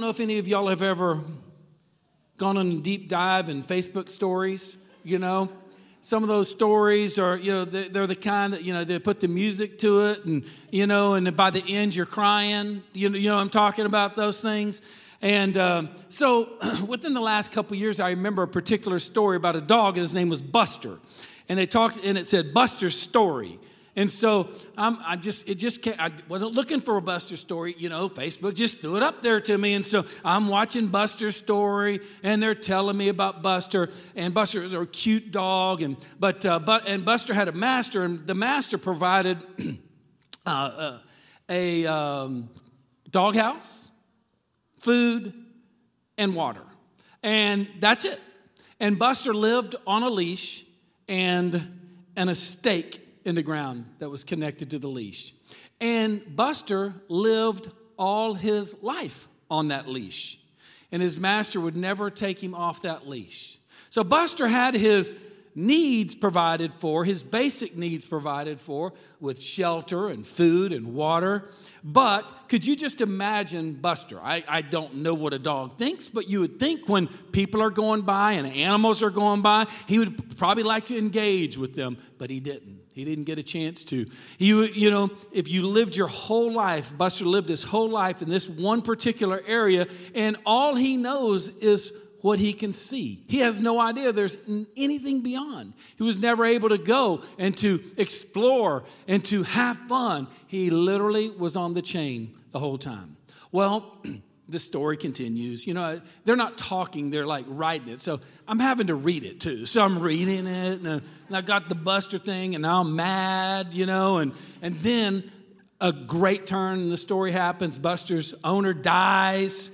don't know if any of y'all have ever gone on a deep dive in Facebook stories, you know. Some of those stories are, you know, they're the kind that, you know, they put the music to it and, you know, and by the end you're crying. You know, you know I'm talking about those things. And um, so within the last couple years, I remember a particular story about a dog, and his name was Buster. And they talked, and it said Buster's story. And so I'm, I just, it just can't, I wasn't looking for a Buster story. You know, Facebook just threw it up there to me. And so I'm watching Buster's story and they're telling me about Buster. And Buster is a cute dog. And, but, uh, but, and Buster had a master and the master provided uh, uh, a um, doghouse, food, and water. And that's it. And Buster lived on a leash and, and a stake in the ground that was connected to the leash. And Buster lived all his life on that leash, and his master would never take him off that leash. So Buster had his needs provided for, his basic needs provided for, with shelter and food and water. But could you just imagine Buster? I, I don't know what a dog thinks, but you would think when people are going by and animals are going by, he would probably like to engage with them, but he didn't. He didn't get a chance to. You, you know, if you lived your whole life, Buster lived his whole life in this one particular area, and all he knows is what he can see. He has no idea there's anything beyond. He was never able to go and to explore and to have fun. He literally was on the chain the whole time. Well, the story continues. You know, uh, they're not talking, they're like writing it. So I'm having to read it too. So I'm reading it, and uh, I got the Buster thing, and now I'm mad, you know, and, and then a great turn in the story happens. Buster's owner dies.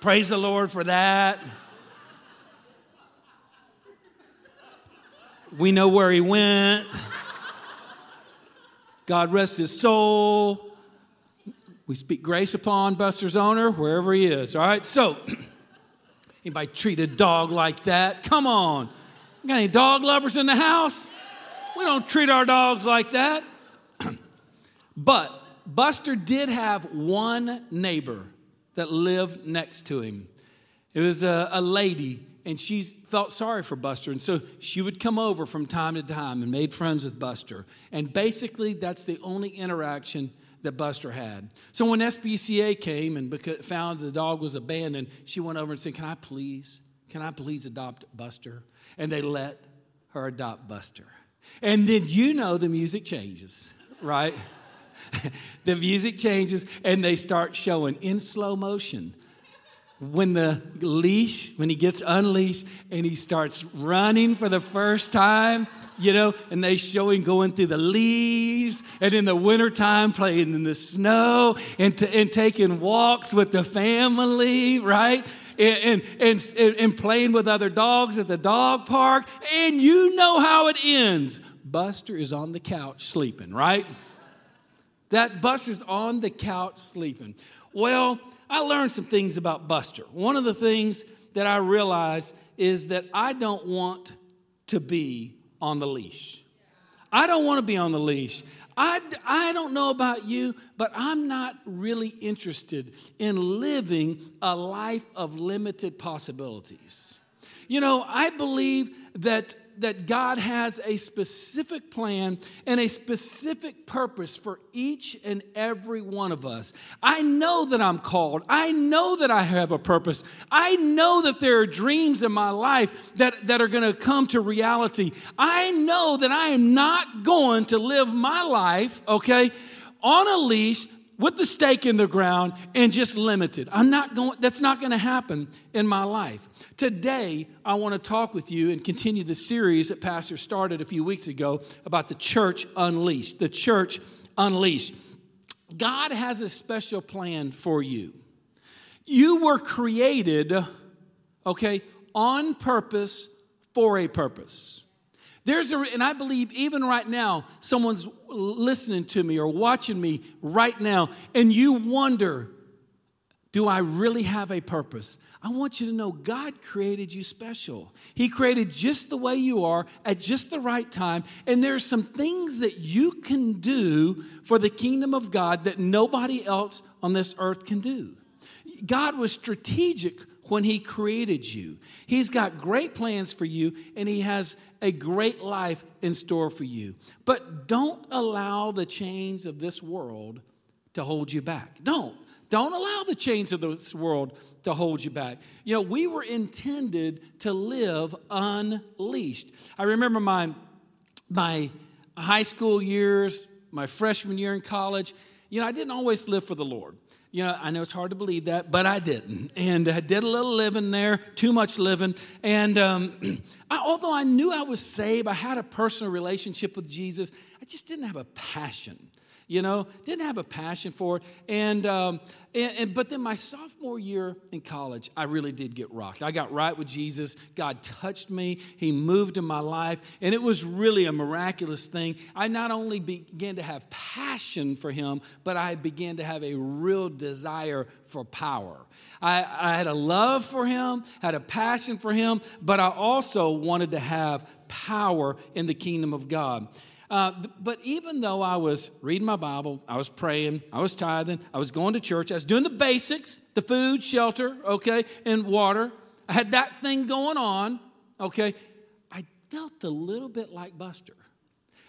Praise the Lord for that. We know where he went. God rest his soul. We speak grace upon Buster's owner wherever he is. All right, so anybody treat a dog like that? Come on. Got any dog lovers in the house? We don't treat our dogs like that. but Buster did have one neighbor that lived next to him. It was a, a lady, and she felt sorry for Buster. And so she would come over from time to time and made friends with Buster. And basically, that's the only interaction that Buster had. So when SPCA came and found the dog was abandoned, she went over and said, Can I please, can I please adopt Buster? And they let her adopt Buster. And then you know the music changes, right? the music changes and they start showing in slow motion when the leash, when he gets unleashed and he starts running for the first time, you know, and they show him going through the leaves and in the wintertime playing in the snow and, to, and taking walks with the family, right? And, and, and, and playing with other dogs at the dog park. And you know how it ends. Buster is on the couch sleeping, right? That Buster's on the couch sleeping. Well, I learned some things about Buster. One of the things that I realized is that I don't want to be on the leash. I don't want to be on the leash. I, I don't know about you, but I'm not really interested in living a life of limited possibilities. You know, I believe that that God has a specific plan and a specific purpose for each and every one of us. I know that I'm called. I know that I have a purpose. I know that there are dreams in my life that, that are going to come to reality. I know that I am not going to live my life, okay, on a leash with the stake in the ground and just limited. I'm not going, that's not going to happen in my life. Today, I want to talk with you and continue the series that Pastor started a few weeks ago about the church unleashed. The church unleashed. God has a special plan for you. You were created, okay, on purpose for a purpose. There's a, and I believe even right now, someone's listening to me or watching me right now, and you wonder, do I really have a purpose? I want you to know God created you special. He created just the way you are at just the right time. And there are some things that you can do for the kingdom of God that nobody else on this earth can do. God was strategic when He created you. He's got great plans for you, and He has a great life in store for you. But don't allow the chains of this world to hold you back. Don't. Don't allow the chains of this world to hold you back. You know, we were intended to live unleashed. I remember my, my high school years, my freshman year in college. You know, I didn't always live for the Lord. You know, I know it's hard to believe that, but I didn't. And I did a little living there, too much living. And um, I, although I knew I was saved, I had a personal relationship with Jesus, I just didn't have a passion you know, didn't have a passion for it. And, um, and, and, but then my sophomore year in college, I really did get rocked. I got right with Jesus. God touched me. He moved in my life, and it was really a miraculous thing. I not only began to have passion for Him, but I began to have a real desire for power. I, I had a love for Him, had a passion for Him, but I also wanted to have power in the kingdom of God. Uh, but even though I was reading my Bible, I was praying, I was tithing, I was going to church, I was doing the basics the food, shelter, okay, and water. I had that thing going on, okay. I felt a little bit like Buster.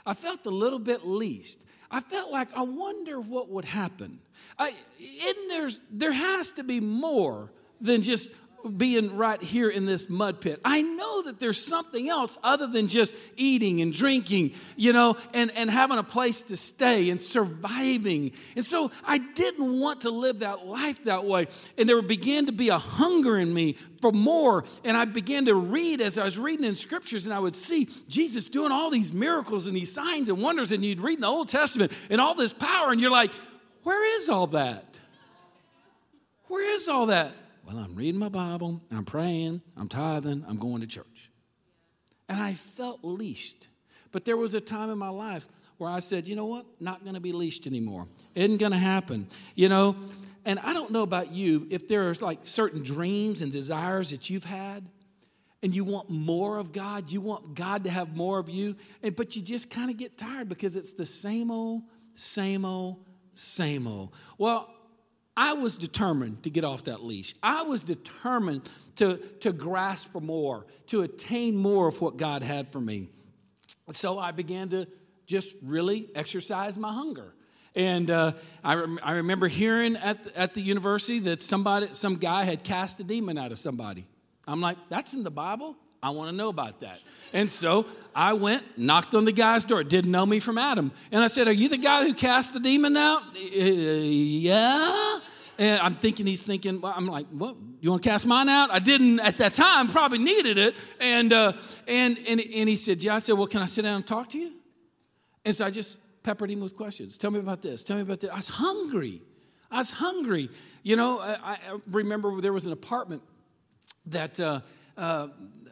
I felt a little bit least. I felt like I wonder what would happen. I, isn't there, there has to be more than just being right here in this mud pit. I know that there's something else other than just eating and drinking, you know, and, and having a place to stay and surviving. And so I didn't want to live that life that way. And there began to be a hunger in me for more. And I began to read as I was reading in scriptures, and I would see Jesus doing all these miracles and these signs and wonders. And you'd read in the Old Testament and all this power, and you're like, where is all that? Where is all that? Well, I'm reading my Bible, I'm praying, I'm tithing, I'm going to church. And I felt leashed. But there was a time in my life where I said, you know what? Not going to be leashed anymore. Isn't going to happen. You know, and I don't know about you if there's like certain dreams and desires that you've had and you want more of God, you want God to have more of you, and, but you just kind of get tired because it's the same old, same old, same old. Well, I was determined to get off that leash. I was determined to, to grasp for more, to attain more of what God had for me. So I began to just really exercise my hunger. And uh, I, rem- I remember hearing at the, at the university that somebody, some guy had cast a demon out of somebody. I'm like, that's in the Bible? I want to know about that. And so I went, knocked on the guy's door, didn't know me from Adam. And I said, Are you the guy who cast the demon out? Uh, yeah. And I'm thinking he's thinking, well, I'm like, what? You want to cast mine out? I didn't at that time, probably needed it. And, uh, and, and, and he said, Yeah. I said, Well, can I sit down and talk to you? And so I just peppered him with questions. Tell me about this. Tell me about this. I was hungry. I was hungry. You know, I, I remember there was an apartment that uh, uh,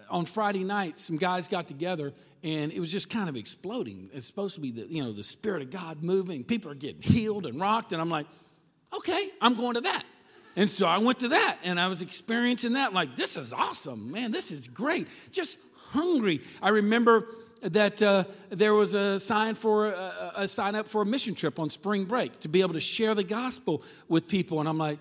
on Friday night, some guys got together and it was just kind of exploding. It's supposed to be the, you know, the Spirit of God moving. People are getting healed and rocked. And I'm like, okay, I'm going to that. And so I went to that and I was experiencing that. Like, this is awesome, man, this is great. Just hungry. I remember that uh, there was a sign for a, a sign up for a mission trip on spring break to be able to share the gospel with people. And I'm like,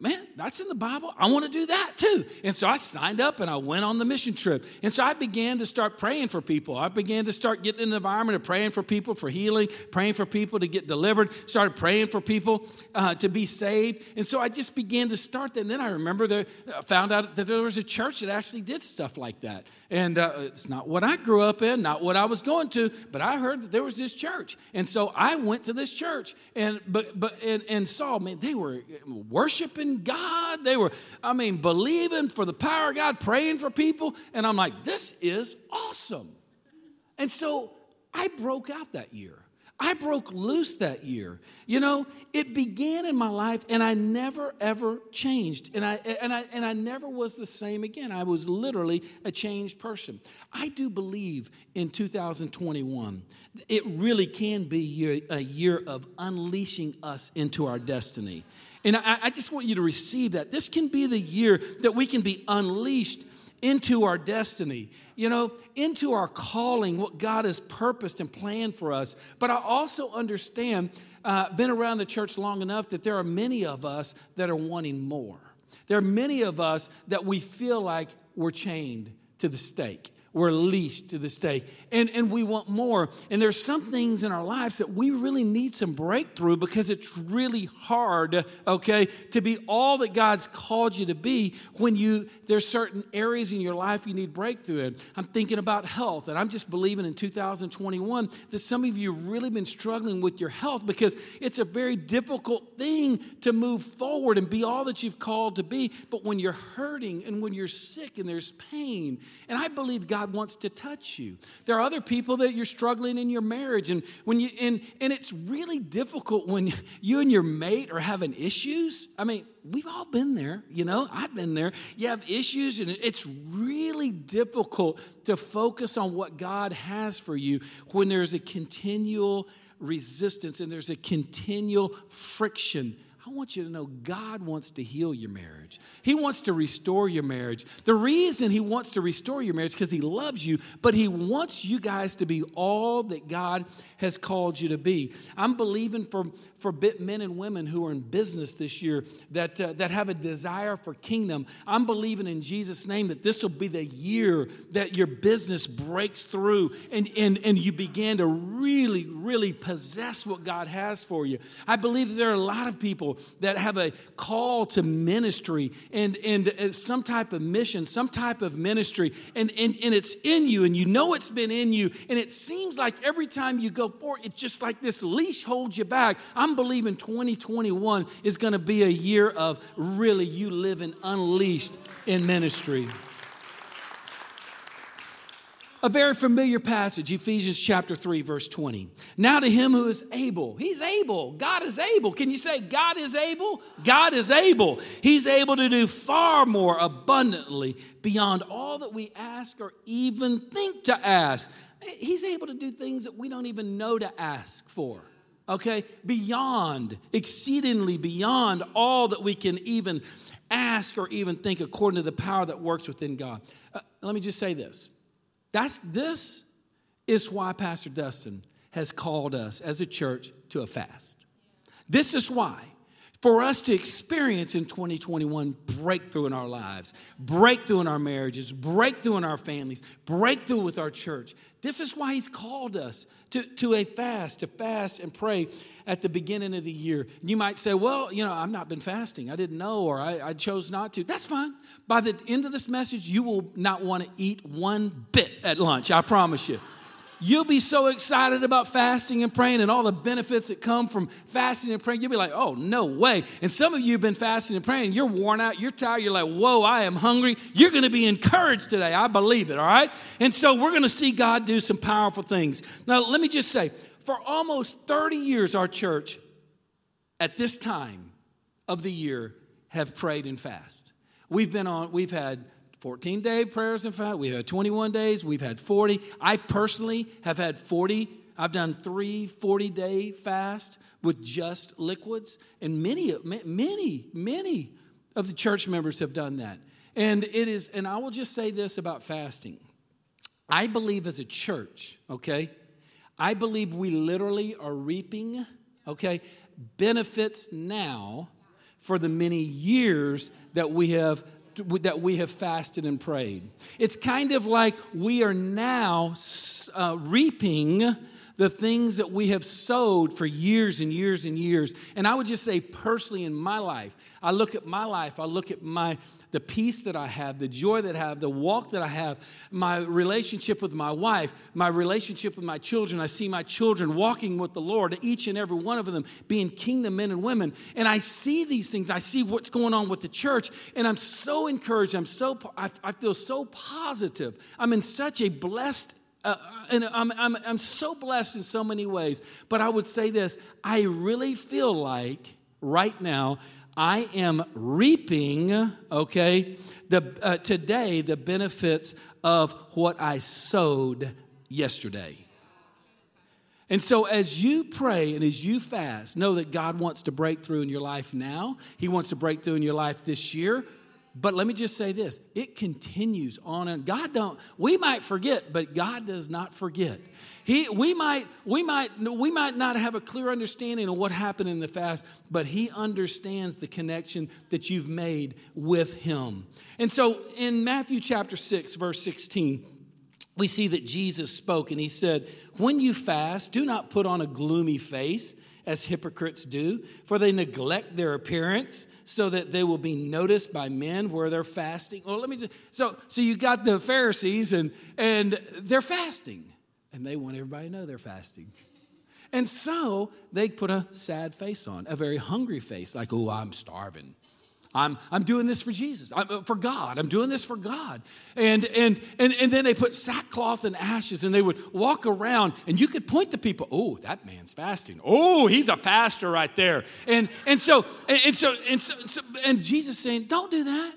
man, that's in the Bible. I want to do that too. And so I signed up and I went on the mission trip. And so I began to start praying for people. I began to start getting in the environment of praying for people for healing, praying for people to get delivered, started praying for people uh, to be saved. And so I just began to start that. And then I remember that I uh, found out that there was a church that actually did stuff like that. And uh, it's not what I grew up in, not what I was going to, but I heard that there was this church. And so I went to this church and but but and, and saw, man, they were worshiping worshiping God. They were, I mean, believing for the power of God, praying for people. And I'm like, this is awesome. And so I broke out that year. I broke loose that year. You know, it began in my life and I never ever changed. And I and I and I never was the same again. I was literally a changed person. I do believe in 2021 it really can be a year of unleashing us into our destiny. And I, I just want you to receive that. This can be the year that we can be unleashed into our destiny, you know, into our calling, what God has purposed and planned for us. But I also understand, uh, been around the church long enough, that there are many of us that are wanting more. There are many of us that we feel like we're chained to the stake we're leashed to the stake. And, and we want more. And there's some things in our lives that we really need some breakthrough because it's really hard okay to be all that god's called you to be when you there's certain areas in your life you need breakthrough in. I'm thinking about health and i'm just believing in 2021 that some of you have really been struggling with your health because it's a very difficult thing to move forward and be all that you've called to be. But when you're hurting and when you're sick and there's pain and i believe god God wants to touch you. There are other people that you're struggling in your marriage, and when you and and it's really difficult when you and your mate are having issues. I mean, we've all been there, you know. I've been there. You have issues, and it's really difficult to focus on what God has for you when there's a continual resistance and there's a continual friction I want you to know God wants to heal your marriage. He wants to restore your marriage. The reason He wants to restore your marriage is because He loves you, but He wants you guys to be all that God has called you to be. I'm believing for, for men and women who are in business this year that, uh, that have a desire for kingdom. I'm believing in Jesus' name that this will be the year that your business breaks through and, and, and you begin to really, really possess what God has for you. I believe that there are a lot of people that have a call to ministry and, and uh, some type of mission, some type of ministry, and, and, and it's in you, and you know it's been in you, and it seems like every time you go forward, it's just like this leash holds you back. I'm believing 2021 is going to be a year of really you living unleashed in ministry. A very familiar passage, Ephesians chapter 3, verse 20. Now to him who is able, he's able. God is able. Can you say, God is able? God is able. He's able to do far more abundantly beyond all that we ask or even think to ask. He's able to do things that we don't even know to ask for. Okay? Beyond, exceedingly beyond all that we can even ask or even think according to the power that works within God. Uh, let me just say this that's this is why Pastor Dustin has called us as a church to a fast. This is why for us to experience in 2021 breakthrough in our lives, breakthrough in our marriages, breakthrough in our families, breakthrough with our church. This is why He's called us to, to a fast, to fast and pray at the beginning of the year. You might say, Well, you know, I've not been fasting. I didn't know, or I, I chose not to. That's fine. By the end of this message, you will not want to eat one bit at lunch, I promise you. You'll be so excited about fasting and praying and all the benefits that come from fasting and praying. You'll be like, oh, no way. And some of you have been fasting and praying. You're worn out. You're tired. You're like, whoa, I am hungry. You're going to be encouraged today. I believe it, all right? And so we're going to see God do some powerful things. Now, let me just say, for almost 30 years, our church at this time of the year have prayed and fast. We've been on, we've had 14 day prayers and fast. We've had 21 days. We've had 40. I personally have had 40. I've done three 40 day fast with just liquids. And many, many, many of the church members have done that. And it is, and I will just say this about fasting. I believe as a church, okay, I believe we literally are reaping, okay, benefits now for the many years that we have that we have fasted and prayed. It's kind of like we are now uh, reaping the things that we have sowed for years and years and years. And I would just say, personally, in my life, I look at my life, I look at my the peace that I have, the joy that I have, the walk that I have, my relationship with my wife, my relationship with my children. I see my children walking with the Lord, each and every one of them being kingdom men and women. And I see these things. I see what's going on with the church, and I'm so encouraged. I'm so, I, I feel so positive. I'm in such a blessed uh, and I'm, I'm, I'm so blessed in so many ways. But I would say this I really feel like right now I am reaping, okay, the, uh, today the benefits of what I sowed yesterday. And so, as you pray and as you fast, know that God wants to break through in your life now. He wants to break through in your life this year. But let me just say this it continues on and God don't we might forget, but God does not forget. He we might we might we might not have a clear understanding of what happened in the fast, but he understands the connection that you've made with him. And so in Matthew chapter 6 verse 16 we see that Jesus spoke and he said, When you fast, do not put on a gloomy face as hypocrites do, for they neglect their appearance so that they will be noticed by men where they're fasting. Well, let me just so so you got the Pharisees and and they're fasting, and they want everybody to know they're fasting. And so they put a sad face on, a very hungry face, like, oh, I'm starving. I'm, I'm doing this for Jesus, I'm, uh, for God. I'm doing this for God. And, and, and, and then they put sackcloth and ashes and they would walk around and you could point to people, oh, that man's fasting. Oh, he's a faster right there. And, and so, and, and so, and so, so, and Jesus saying, don't do that.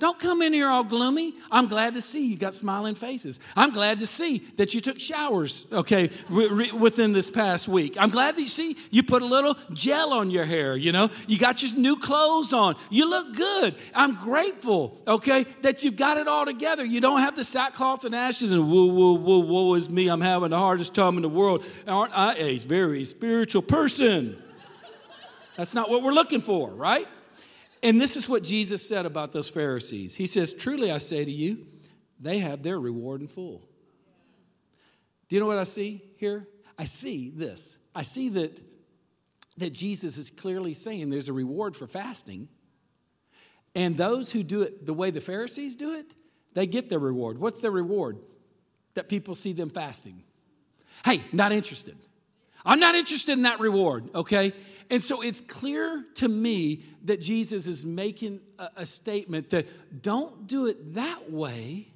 Don't come in here all gloomy. I'm glad to see you got smiling faces. I'm glad to see that you took showers, okay, re- re- within this past week. I'm glad that you see you put a little gel on your hair, you know. You got your new clothes on. You look good. I'm grateful, okay, that you've got it all together. You don't have the sackcloth and ashes and whoa, whoa, whoa, woe is me. I'm having the hardest time in the world. Aren't I a very spiritual person? That's not what we're looking for, right? And this is what Jesus said about those Pharisees. He says, Truly I say to you, they have their reward in full. Do you know what I see here? I see this. I see that, that Jesus is clearly saying there's a reward for fasting. And those who do it the way the Pharisees do it, they get their reward. What's their reward? That people see them fasting. Hey, not interested. I'm not interested in that reward, okay? And so it's clear to me that Jesus is making a, a, statement that don't do it that way,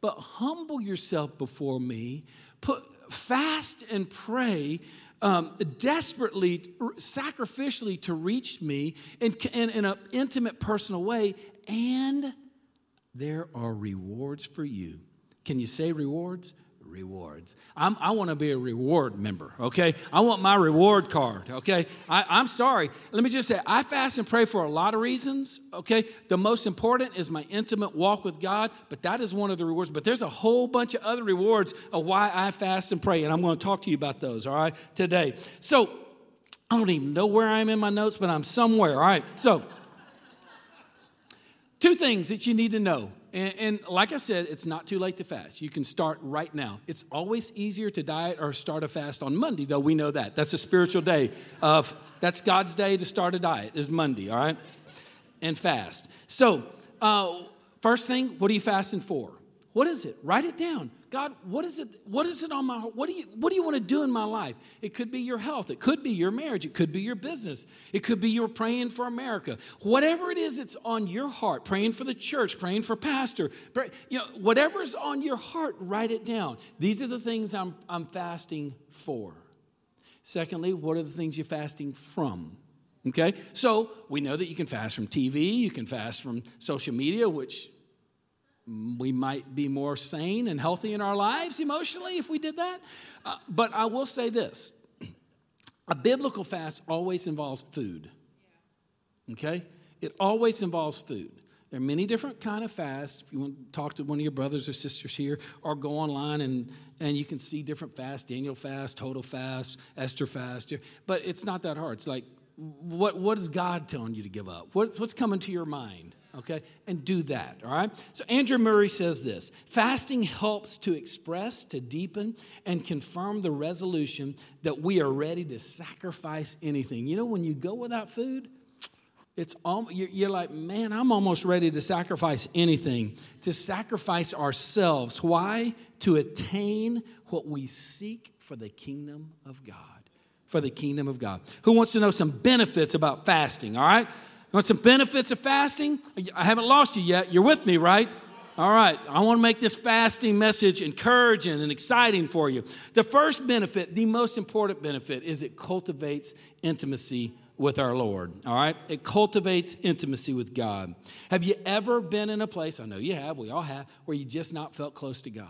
but humble yourself before me, put fast and pray um, desperately, sacrificially to reach me in, in, in an intimate, personal way, and there are rewards for you. Can you say rewards? Rewards. I'm, i want to be a reward member, okay? I want my reward card, okay? I, am sorry. Let me just say, I fast and pray for a lot of reasons, okay? The most important is my intimate walk with God, but that is one of the rewards. But there's a whole bunch of other rewards of why I fast and pray, and I'm going to talk to you about those, all right, today. So, I don't even know where I am in my notes, but I'm somewhere, all right? So, two things that you need to know and, and, like I said, it's not too late to fast. You can start right now. It's always easier to diet or start a fast on Monday, though we know that. That's a spiritual day of that's God's day to start a diet is Monday, all right? And fast. So, uh, first thing, what are you fasting for? What is it? Write it down. God, what is it? What is it on my heart? What do you what do you want to do in my life? It could be your health, it could be your marriage, it could be your business, it could be your praying for America. Whatever it is it's on your heart, praying for the church, praying for pastor, pray, you know, whatever's on your heart, write it down. These are the things I'm I'm fasting for. Secondly, what are the things you're fasting from? Okay? So, we know that you can fast from TV, you can fast from social media, which we might be more sane and healthy in our lives emotionally if we did that. Uh, but I will say this a biblical fast always involves food. Okay? It always involves food. There are many different kind of fasts. If you want to talk to one of your brothers or sisters here, or go online and, and you can see different fasts, Daniel fast, total fast, Esther fast. But it's not that hard. It's like, what, what is God telling you to give up? What, what's coming to your mind? Okay? And do that, all right? So Andrew Murray says this fasting helps to express, to deepen, and confirm the resolution that we are ready to sacrifice anything. You know, when you go without food, it's all, you're like, man, I'm almost ready to sacrifice anything, to sacrifice ourselves. Why? To attain what we seek for the kingdom of God. For the kingdom of God. Who wants to know some benefits about fasting, all right? You want some benefits of fasting? I haven't lost you yet. You're with me, right? All right, I want to make this fasting message encouraging and exciting for you. The first benefit, the most important benefit, is it cultivates intimacy with our Lord. All right? It cultivates intimacy with God. Have you ever been in a place, I know you have, we all have, where you just not felt close to God?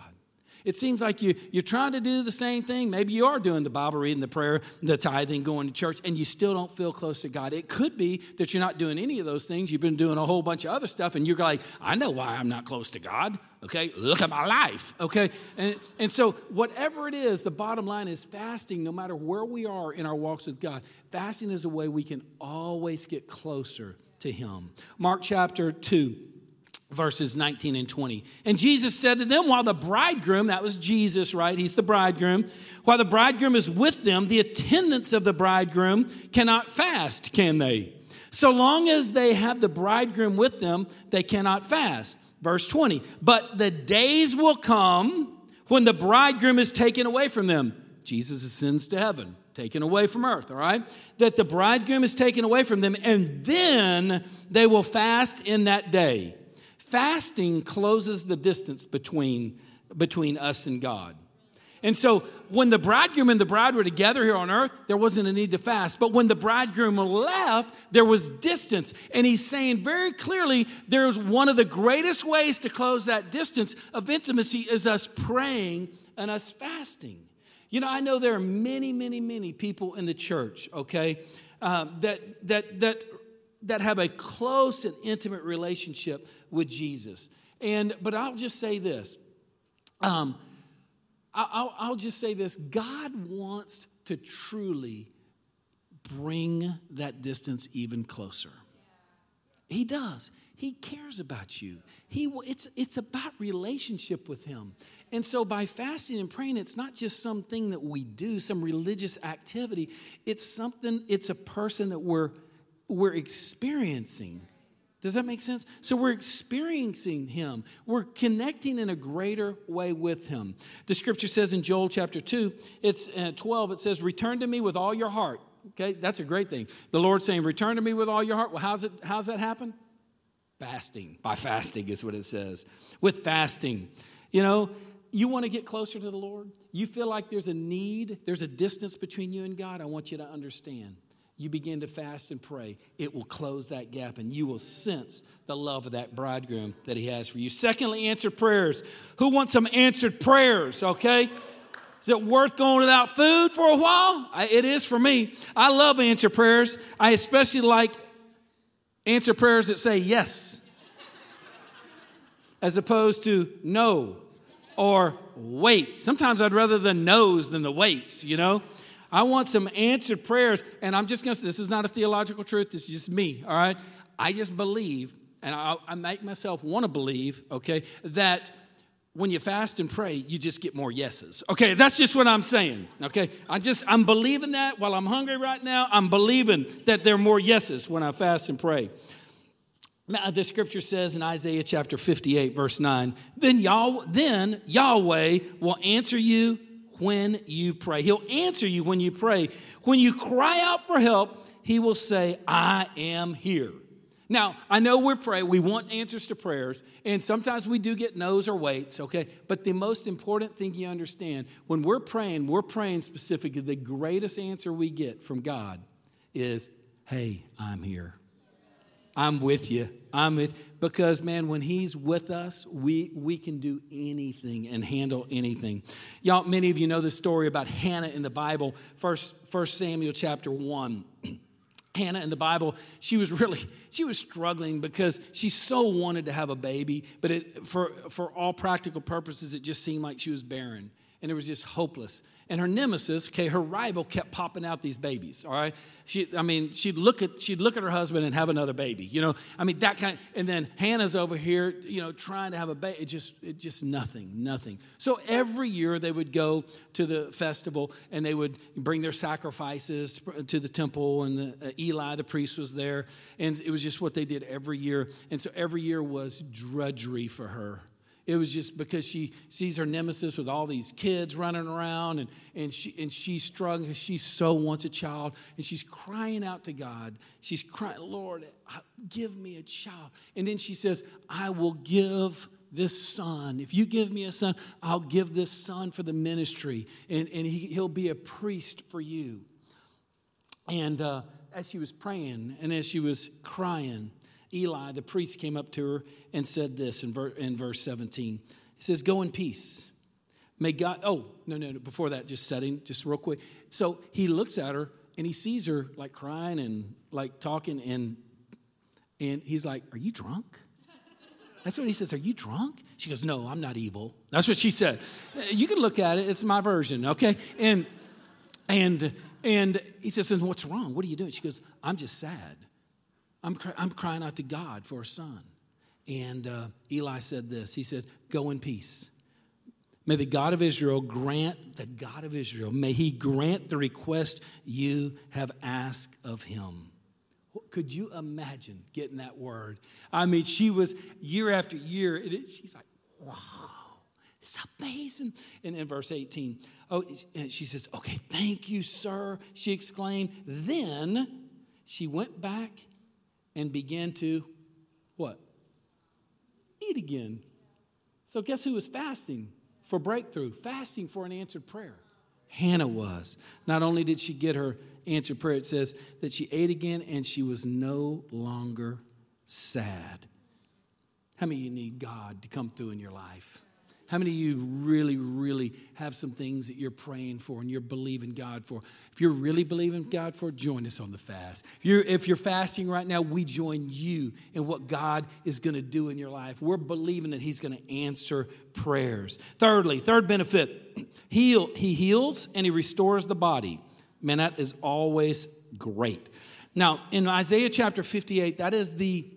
It seems like you, you're trying to do the same thing. Maybe you are doing the Bible reading, the prayer, the tithing, going to church, and you still don't feel close to God. It could be that you're not doing any of those things. You've been doing a whole bunch of other stuff, and you're like, I know why I'm not close to God. Okay, look at my life. Okay, and, and so whatever it is, the bottom line is fasting, no matter where we are in our walks with God, fasting is a way we can always get closer to Him. Mark chapter 2 verses 19 and 20. And Jesus said to them, while the bridegroom, that was Jesus, right? He's the bridegroom. While the bridegroom is with them, the attendants of the bridegroom cannot fast, can they? So long as they have the bridegroom with them, they cannot fast. Verse 20. But the days will come when the bridegroom is taken away from them. Jesus ascends to heaven, taken away from earth, all right? That the bridegroom is taken away from them, and then they will fast in that day. Fasting closes the distance between, between us and God. And so when the bridegroom and the bride were together here on earth, there wasn't a need to fast. But when the bridegroom left, there was distance. And he's saying very clearly there's one of the greatest ways to close that distance of intimacy is us praying and us fasting. You know, I know there are many, many, many people in the church, okay, um, that, that, that that have a close and intimate relationship with Jesus. And but I'll just say this. Um, I'll, I'll just say this. God wants to truly bring that distance even closer. He does. He cares about you. He, it's, it's about relationship with Him. And so by fasting and praying, it's not just something that we do, some religious activity. It's something, it's a person that we're we're experiencing. Does that make sense? So we're experiencing Him. We're connecting in a greater way with Him. The scripture says in Joel chapter 2, it's uh, 12, it says, Return to me with all your heart. Okay, that's a great thing. The Lord saying, Return to me with all your heart. Well, how's, it, how's that happen? Fasting. By fasting is what it says. With fasting. You know, you want to get closer to the Lord? You feel like there's a need, there's a distance between you and God? I want you to understand you begin to fast and pray, it will close that gap and you will sense the love of that bridegroom that he has for you. Secondly, answered prayers. Who wants some answered prayers, okay? Is it worth going without food for a while? It is for me. I love answer prayers. I especially like answer prayers that say yes, as opposed to no or wait. Sometimes I'd rather the no's than the waits, you know? I want some answered prayers. And I'm just going to, say this is not a theological truth, this is just me, all right? I just believe, and I, I make myself want to believe, okay, that when you fast and pray, you just get more yeses. Okay, that's just what I'm saying. Okay, I just, I'm believing that while I'm hungry right now, I'm believing that there are more yeses when I fast and pray. Now, the scripture says in Isaiah chapter 58, verse 9, then, Yah- then Yahweh will answer you when you pray. He'll answer you when you pray. When you cry out for help, He will say, I am here. Now, I know we're praying, we want answers to prayers, and sometimes we do get no's or waits, okay? But the most important thing you understand, when we're praying, we're praying specifically, the greatest answer we get from God is, Hey, I'm here. I'm with you. I'm with because man, when he's with us, we we can do anything and handle anything. Y'all, many of you know the story about Hannah in the Bible, first first Samuel chapter one. Hannah in the Bible, she was really she was struggling because she so wanted to have a baby, but it, for for all practical purposes, it just seemed like she was barren and it was just hopeless. And her nemesis, okay, her rival kept popping out these babies, all right? She, I mean, she'd look at she'd look at her husband and have another baby, you know. I mean, that kind of, and then Hannah's over here, you know, trying to have a baby. It just, it just nothing, nothing. So every year they would go to the festival and they would bring their sacrifices to the temple, and the, uh, Eli, the priest, was there, and it was just what they did every year. And so every year was drudgery for her it was just because she sees her nemesis with all these kids running around and, and, she, and she's struggling. She so wants a child and she's crying out to God. She's crying, Lord, give me a child. And then she says, I will give this son. If you give me a son, I'll give this son for the ministry and, and he, he'll be a priest for you. And uh, as she was praying and as she was crying, Eli, the priest, came up to her and said this in, ver- in verse 17. He says, Go in peace. May God, oh, no, no, no, before that, just setting, just real quick. So he looks at her and he sees her like crying and like talking, and, and he's like, Are you drunk? That's what he says. Are you drunk? She goes, No, I'm not evil. That's what she said. You can look at it. It's my version, okay? And and and he says, And what's wrong? What are you doing? She goes, I'm just sad. I'm, I'm crying out to God for a son. And uh, Eli said this He said, Go in peace. May the God of Israel grant, the God of Israel, may he grant the request you have asked of him. Could you imagine getting that word? I mean, she was year after year, it, she's like, wow, it's amazing. And in verse 18, oh, she says, okay, thank you, sir, she exclaimed. Then she went back and began to, what? Eat again. So guess who was fasting for breakthrough? Fasting for an answered prayer. Hannah was. Not only did she get her answered prayer, it says that she ate again and she was no longer sad. How many of you need God to come through in your life? How many of you really, really have some things that you're praying for and you're believing God for? If you're really believing God for, join us on the fast. If you're, if you're fasting right now, we join you in what God is going to do in your life. We're believing that He's going to answer prayers. Thirdly, third benefit, heal. He heals and He restores the body. Man, that is always great. Now, in Isaiah chapter 58, that is the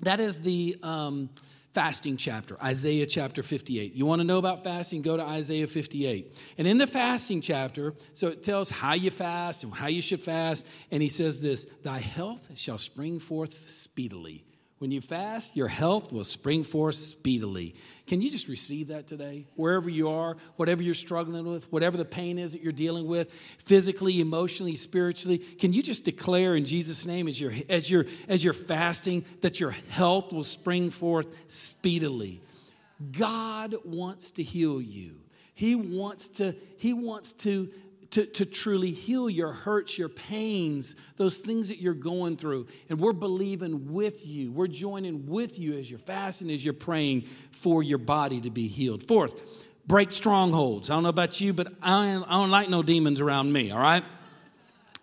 that is the um, fasting chapter, Isaiah chapter 58. You want to know about fasting? Go to Isaiah 58. And in the fasting chapter, so it tells how you fast and how you should fast. And he says this Thy health shall spring forth speedily. When you fast, your health will spring forth speedily. Can you just receive that today? Wherever you are, whatever you're struggling with, whatever the pain is that you're dealing with, physically, emotionally, spiritually, can you just declare in Jesus' name as you're, as you're, as you're fasting that your health will spring forth speedily? God wants to heal you. He wants to, he wants to to, to truly heal your hurts, your pains, those things that you're going through. And we're believing with you. We're joining with you as you're fasting, as you're praying for your body to be healed. Fourth, break strongholds. I don't know about you, but I, I don't like no demons around me, all right?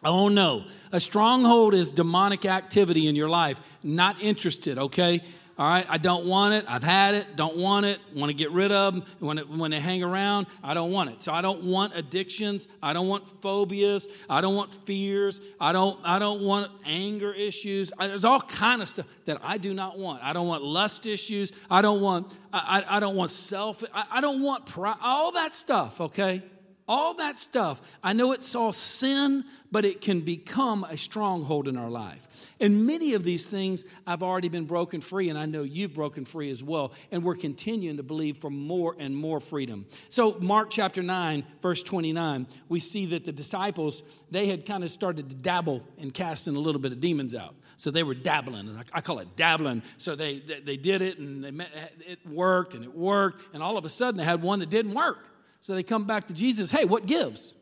Oh no. A stronghold is demonic activity in your life. Not interested, okay? All right, I don't want it. I've had it. Don't want it. Want to get rid of them. When, it, when they hang around, I don't want it. So I don't want addictions. I don't want phobias. I don't want fears. I don't. I don't want anger issues. I, there's all kind of stuff that I do not want. I don't want lust issues. I don't want. I, I, I don't want self. I, I don't want pride. All that stuff. Okay. All that stuff. I know it's all sin, but it can become a stronghold in our life. And many of these things I've already been broken free, and I know you've broken free as well. And we're continuing to believe for more and more freedom. So, Mark chapter 9, verse 29, we see that the disciples, they had kind of started to dabble in casting a little bit of demons out. So they were dabbling. I call it dabbling. So they, they, they did it, and they, it worked, and it worked. And all of a sudden, they had one that didn't work. So they come back to Jesus. Hey, what gives?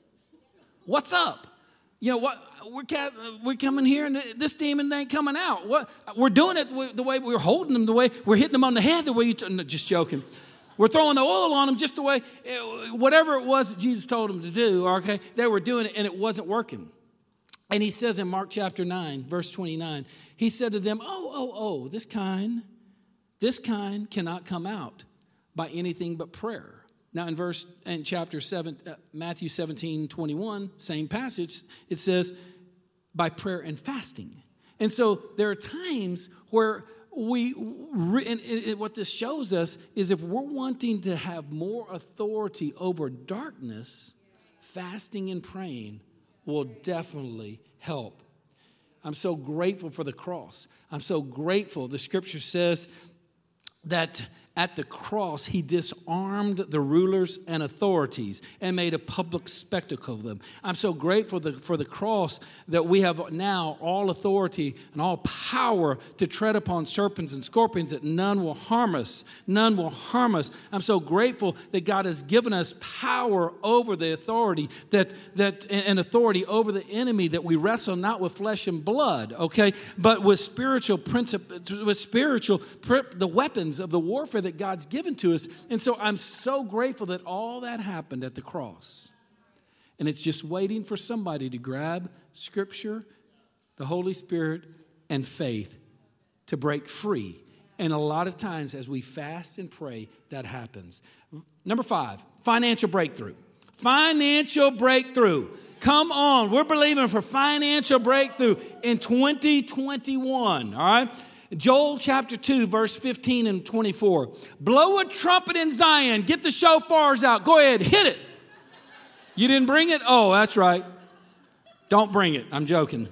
What's up? you know what we're, we're coming here and this demon ain't coming out what we're doing it the way we're holding them the way we're hitting them on the head the way you t- just joking we're throwing the oil on them just the way eh, whatever it was that jesus told them to do okay they were doing it and it wasn't working and he says in mark chapter 9 verse 29 he said to them oh oh oh this kind this kind cannot come out by anything but prayer now, in verse, in chapter 7, uh, Matthew 17, 21, same passage, it says, by prayer and fasting. And so there are times where we, and what this shows us is if we're wanting to have more authority over darkness, fasting and praying will definitely help. I'm so grateful for the cross. I'm so grateful. The scripture says that at the cross, he disarmed the rulers and authorities and made a public spectacle of them. I'm so grateful for the cross that we have now all authority and all power to tread upon serpents and scorpions, that none will harm us. None will harm us. I'm so grateful that God has given us power over the authority, that, that and authority over the enemy, that we wrestle not with flesh and blood, okay, but with spiritual principles, with spiritual, the weapons of the warfare that God's given to us. And so I'm so grateful that all that happened at the cross. And it's just waiting for somebody to grab Scripture, the Holy Spirit, and faith to break free. And a lot of times, as we fast and pray, that happens. Number five, financial breakthrough. Financial breakthrough. Come on, we're believing for financial breakthrough in 2021, all right? Joel chapter 2, verse 15 and 24. Blow a trumpet in Zion, get the shofars out. Go ahead, hit it. You didn't bring it? Oh, that's right. Don't bring it. I'm joking.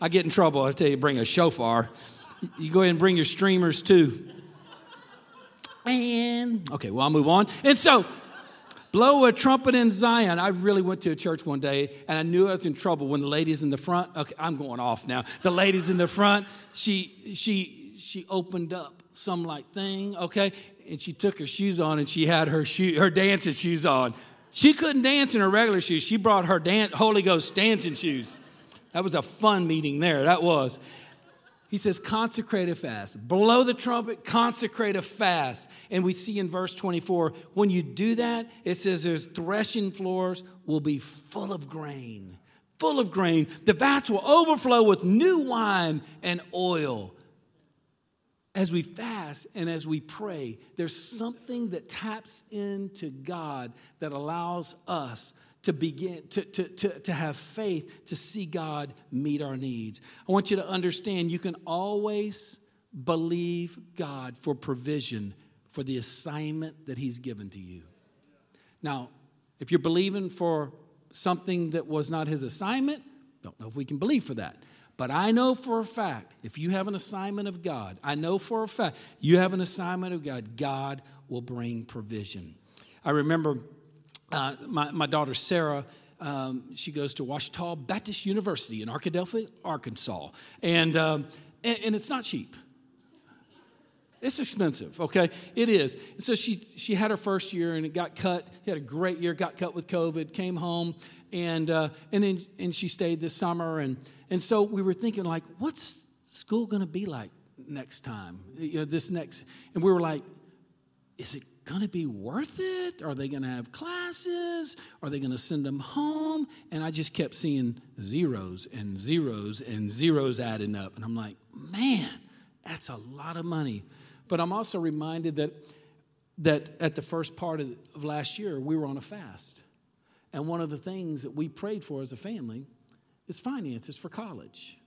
I get in trouble. I tell you, bring a shofar. You go ahead and bring your streamers too. And okay, well, I'll move on. And so, blow a trumpet in Zion. I really went to a church one day and I knew I was in trouble when the ladies in the front. Okay, I'm going off now. The ladies in the front, she she she opened up some like thing, okay, and she took her shoes on and she had her shoe her dancing shoes on. She couldn't dance in her regular shoes. She brought her dan- Holy Ghost dancing shoes. That was a fun meeting there. That was. He says, consecrate a fast. Blow the trumpet, consecrate a fast. And we see in verse 24, when you do that, it says there's threshing floors will be full of grain. Full of grain. The vats will overflow with new wine and oil as we fast and as we pray, there's something that taps into God that allows us to begin to, to, to, to have faith to see God meet our needs. I want you to understand you can always believe God for provision for the assignment that He's given to you. Now, if you're believing for something that was not His assignment, don't know if we can believe for that. But I know for a fact, if you have an assignment of God, I know for a fact, you have an assignment of God, God will bring provision. I remember uh, my, my daughter Sarah, um, she goes to Ouachita Baptist University in Arkadelphia, Arkansas. And, um, and, and it's not cheap. It's expensive, okay? It is. And so she, she had her first year and it got cut. She had a great year, got cut with COVID, came home, and, uh, and then and she stayed this summer. And, and so we were thinking, like, what's school going to be like next time? You know, this next. And we were like, is it going to be worth it? Are they going to have classes? Are they going to send them home? And I just kept seeing zeros and zeros and zeros adding up. And I'm like, man, that's a lot of money. But I'm also reminded that, that at the first part of, of last year, we were on a fast. And one of the things that we prayed for as a family is finances for college.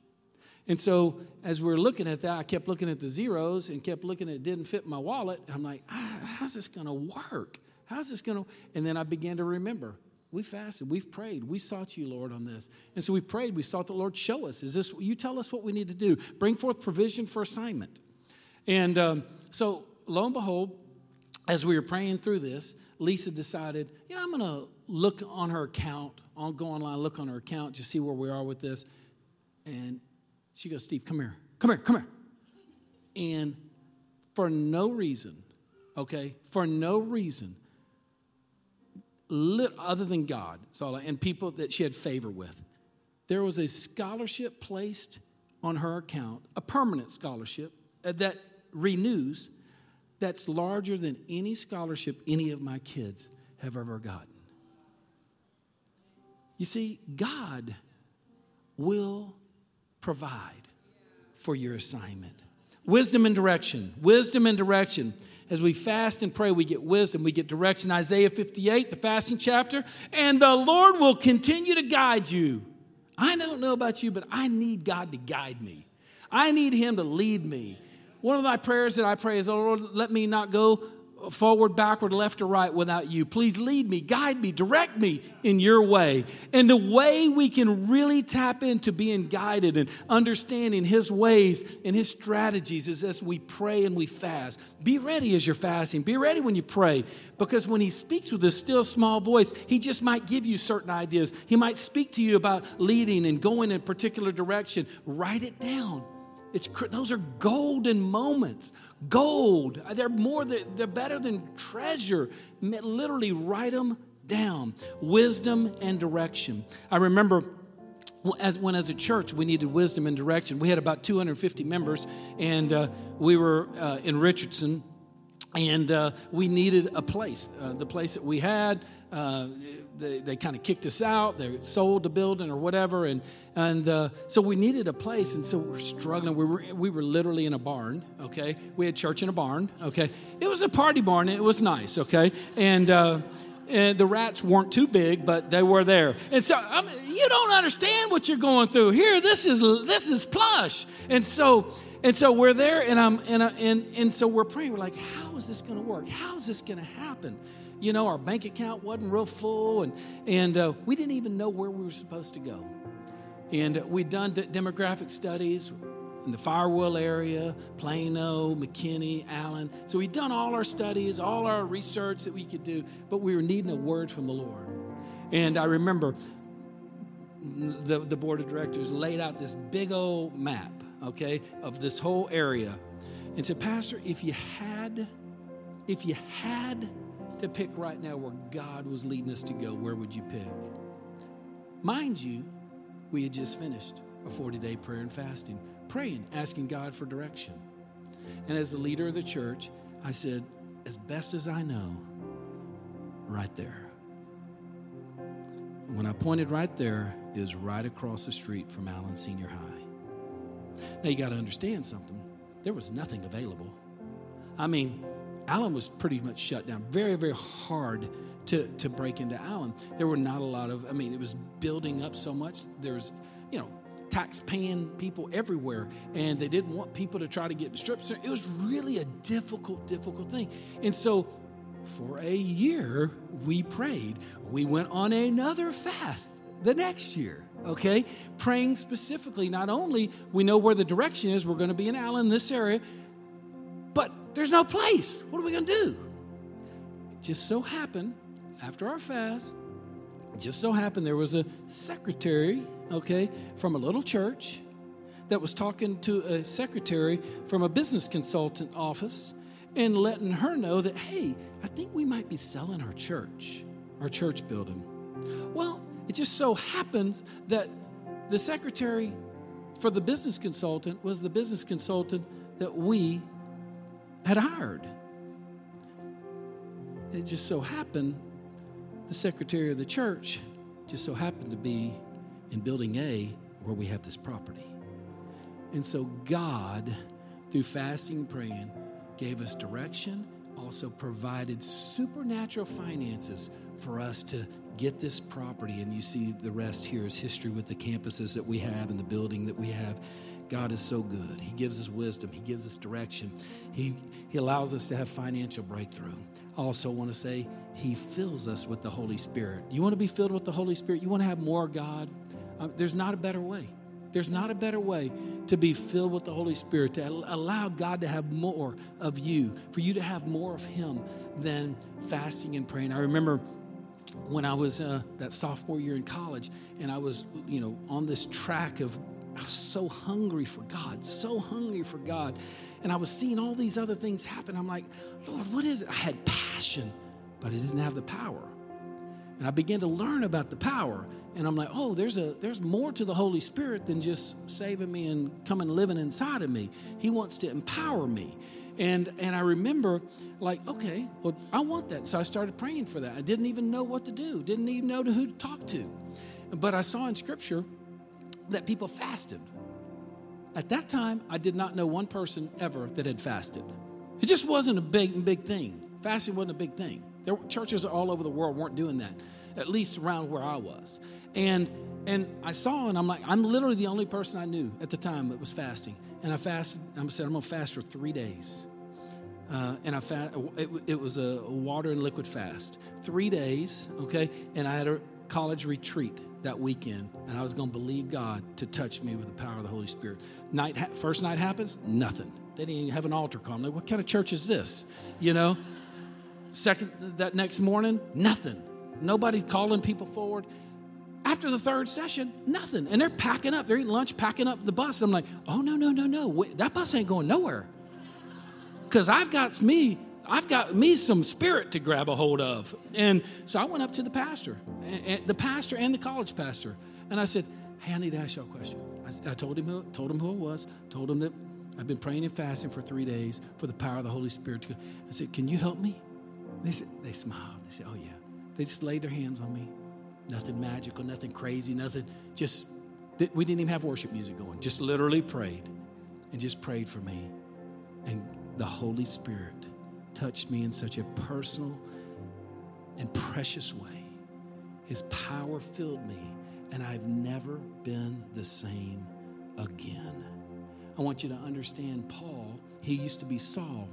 And so as we are looking at that, I kept looking at the zeros and kept looking at it didn't fit my wallet. And I'm like, ah, how's this going to work? How's this going to? And then I began to remember. We fasted, we've prayed, we sought you, Lord, on this. And so we prayed, we sought the Lord, show us. Is this, you tell us what we need to do. Bring forth provision for assignment. And um, so, lo and behold, as we were praying through this, Lisa decided, you know, I'm going to look on her account. I'll go online, look on her account, just see where we are with this. And she goes, Steve, come here, come here, come here. And for no reason, okay, for no reason, other than God, and people that she had favor with, there was a scholarship placed on her account, a permanent scholarship uh, that renews that's larger than any scholarship any of my kids have ever gotten. You see, God will provide for your assignment. Wisdom and direction. Wisdom and direction. As we fast and pray, we get wisdom, we get direction. Isaiah 58, the fasting chapter, and the Lord will continue to guide you. I don't know about you, but I need God to guide me. I need Him to lead me. One of my prayers that I pray is, oh Lord, let me not go forward, backward, left, or right without you. Please lead me, guide me, direct me in your way. And the way we can really tap into being guided and understanding his ways and his strategies is as we pray and we fast. Be ready as you're fasting. Be ready when you pray because when he speaks with a still small voice, he just might give you certain ideas. He might speak to you about leading and going in a particular direction. Write it down. It's, those are golden moments. Gold. They're more, they're better than treasure. Literally write them down. Wisdom and direction. I remember as, when as a church we needed wisdom and direction. We had about 250 members, and uh, we were uh, in Richardson, and uh, we needed a place. Uh, the place that we had, uh, they, they kind of kicked us out. They sold the building or whatever, and and uh, so we needed a place. And so we're struggling. We were we were literally in a barn. Okay, we had church in a barn. Okay, it was a party barn. and it was nice. Okay, and. Uh, and the rats weren't too big, but they were there. And so I mean, you don't understand what you're going through here. This is this is plush, and so and so we're there, and I'm and and and so we're praying. We're like, how is this going to work? How is this going to happen? You know, our bank account wasn't real full, and and uh, we didn't even know where we were supposed to go. And we'd done demographic studies in the Firewheel area, Plano, McKinney, Allen. So we'd done all our studies, all our research that we could do, but we were needing a word from the Lord. And I remember the, the board of directors laid out this big old map, okay, of this whole area and said, Pastor, if you had, if you had to pick right now where God was leading us to go, where would you pick? Mind you, we had just finished a 40 day prayer and fasting, praying, asking God for direction. And as the leader of the church, I said, as best as I know, right there. When I pointed right there, it was right across the street from Allen Senior High. Now you got to understand something. There was nothing available. I mean, Allen was pretty much shut down. Very, very hard to, to break into Allen. There were not a lot of, I mean, it was building up so much. There was, you know, tax paying people everywhere, and they didn't want people to try to get the strip center. It was really a difficult, difficult thing. And so for a year, we prayed. We went on another fast the next year, okay? Praying specifically, not only we know where the direction is, we're going to be in Allen, this area, there's no place. What are we going to do? It just so happened, after our fast, just so happened there was a secretary, okay, from a little church that was talking to a secretary from a business consultant office and letting her know that, hey, I think we might be selling our church, our church building. Well, it just so happens that the secretary for the business consultant was the business consultant that we had hired. It just so happened the secretary of the church just so happened to be in building A where we have this property. And so God, through fasting and praying, gave us direction, also provided supernatural finances for us to get this property. And you see the rest here is history with the campuses that we have and the building that we have. God is so good. He gives us wisdom, He gives us direction, He, he allows us to have financial breakthrough. I also want to say, He fills us with the Holy Spirit. You want to be filled with the Holy Spirit? You want to have more God? Um, there's not a better way. There's not a better way to be filled with the Holy Spirit, to allow God to have more of you, for you to have more of Him than fasting and praying. I remember when I was uh, that sophomore year in college, and I was, you know, on this track of so hungry for God, so hungry for God. And I was seeing all these other things happen. I'm like, Lord, what is it? I had passion, but I didn't have the power. And I began to learn about the power. And I'm like, oh, there's a there's more to the Holy Spirit than just saving me and coming living inside of me. He wants to empower me. And and I remember like, okay, well, I want that. So I started praying for that. I didn't even know what to do, didn't even know who to talk to. But I saw in scripture that people fasted. At that time, I did not know one person ever that had fasted. It just wasn't a big, big thing. Fasting wasn't a big thing. There were churches all over the world weren't doing that, at least around where I was. And and I saw, and I'm like, I'm literally the only person I knew at the time that was fasting. And I fasted. I said, I'm gonna fast for three days. Uh, and I fast. It, it was a water and liquid fast, three days. Okay, and I had a college retreat that weekend, and I was going to believe God to touch me with the power of the Holy Spirit. Night, first night happens, nothing. They didn't even have an altar call. I'm like, what kind of church is this? You know. Second, that next morning, nothing. Nobody calling people forward. After the third session, nothing. And they're packing up. They're eating lunch, packing up the bus. I'm like, oh no, no, no, no. Wait, that bus ain't going nowhere. Because I've got me I've got me some spirit to grab a hold of. And so I went up to the pastor, and, the pastor and the college pastor, and I said, Hey, I need to ask you a question. I, told him who, told him who it was, told him that I've been praying and fasting for three days for the power of the Holy Spirit. To go. I said, Can you help me? They said, They smiled. They said, Oh, yeah. They just laid their hands on me. Nothing magical, nothing crazy, nothing. Just, we didn't even have worship music going. Just literally prayed and just prayed for me. And the Holy Spirit touched me in such a personal and precious way. His power filled me, and I've never been the same again. I want you to understand Paul, he used to be Saul.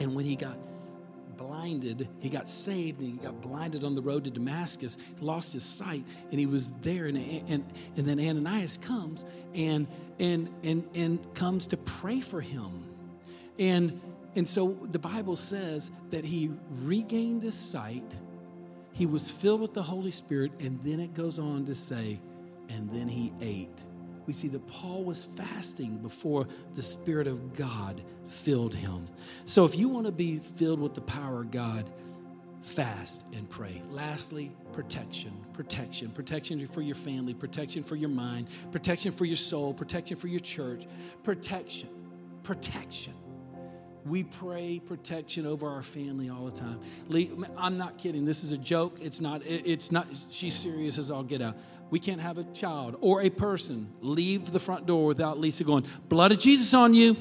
And when he got blinded, he got saved and he got blinded on the road to Damascus, lost his sight, and he was there. And, and, and then Ananias comes and, and, and, and comes to pray for him. And, and so the Bible says that he regained his sight, he was filled with the Holy Spirit, and then it goes on to say, and then he ate we see that Paul was fasting before the Spirit of God filled him. So if you want to be filled with the power of God, fast and pray. Lastly, protection, protection, protection for your family, protection for your mind, protection for your soul, protection for your church, protection, protection. We pray protection over our family all the time. I'm not kidding. This is a joke. It's not. It's not. She's serious as I'll get out. We can't have a child or a person leave the front door without Lisa going, "Blood of Jesus on you."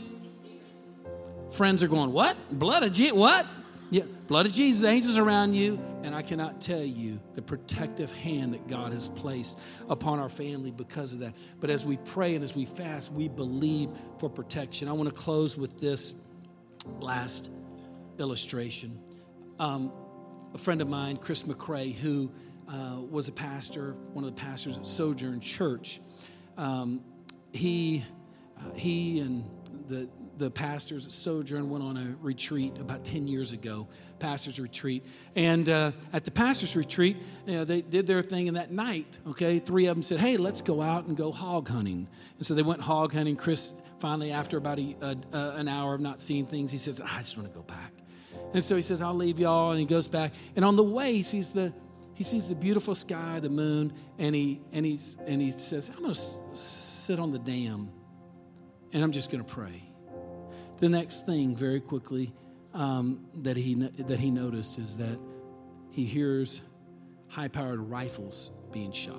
Friends are going, "What? Blood of Jesus? What?" Yeah, blood of Jesus, angels around you, and I cannot tell you the protective hand that God has placed upon our family because of that. But as we pray and as we fast, we believe for protection. I want to close with this last illustration. Um, a friend of mine, Chris McCrae, who uh, was a pastor, one of the pastors at Sojourn Church, um, he, uh, he and the, the pastors at Sojourn went on a retreat about 10 years ago, pastor's retreat. And uh, at the pastor's retreat, you know, they did their thing, and that night, okay, three of them said, Hey, let's go out and go hog hunting. And so they went hog hunting. Chris finally, after about a, a, an hour of not seeing things, he says, I just want to go back. And so he says, I'll leave y'all. And he goes back. And on the way, he sees the, he sees the beautiful sky, the moon, and he, and he's, and he says, I'm going to s- sit on the dam and I'm just going to pray. The next thing, very quickly, um, that, he, that he noticed is that he hears high powered rifles being shot.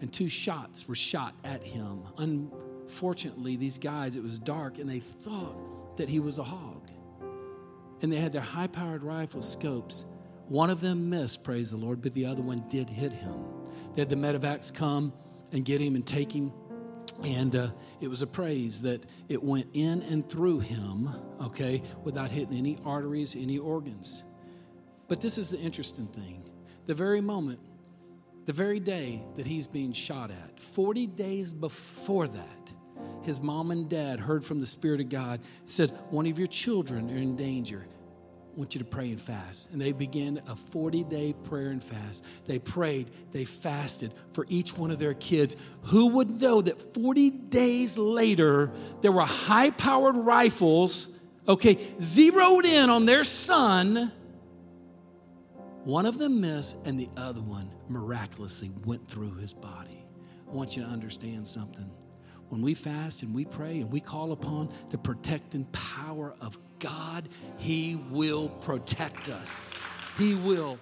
And two shots were shot at him, un- Fortunately, these guys, it was dark and they thought that he was a hog. And they had their high powered rifle scopes. One of them missed, praise the Lord, but the other one did hit him. They had the medevacs come and get him and take him. And uh, it was a praise that it went in and through him, okay, without hitting any arteries, any organs. But this is the interesting thing. The very moment, the very day that he's being shot at, 40 days before that, his mom and dad heard from the Spirit of God, said, One of your children are in danger. I want you to pray and fast. And they began a 40 day prayer and fast. They prayed, they fasted for each one of their kids. Who would know that 40 days later, there were high powered rifles, okay, zeroed in on their son? One of them missed, and the other one miraculously went through his body. I want you to understand something when we fast and we pray and we call upon the protecting power of God, He will protect us. He will.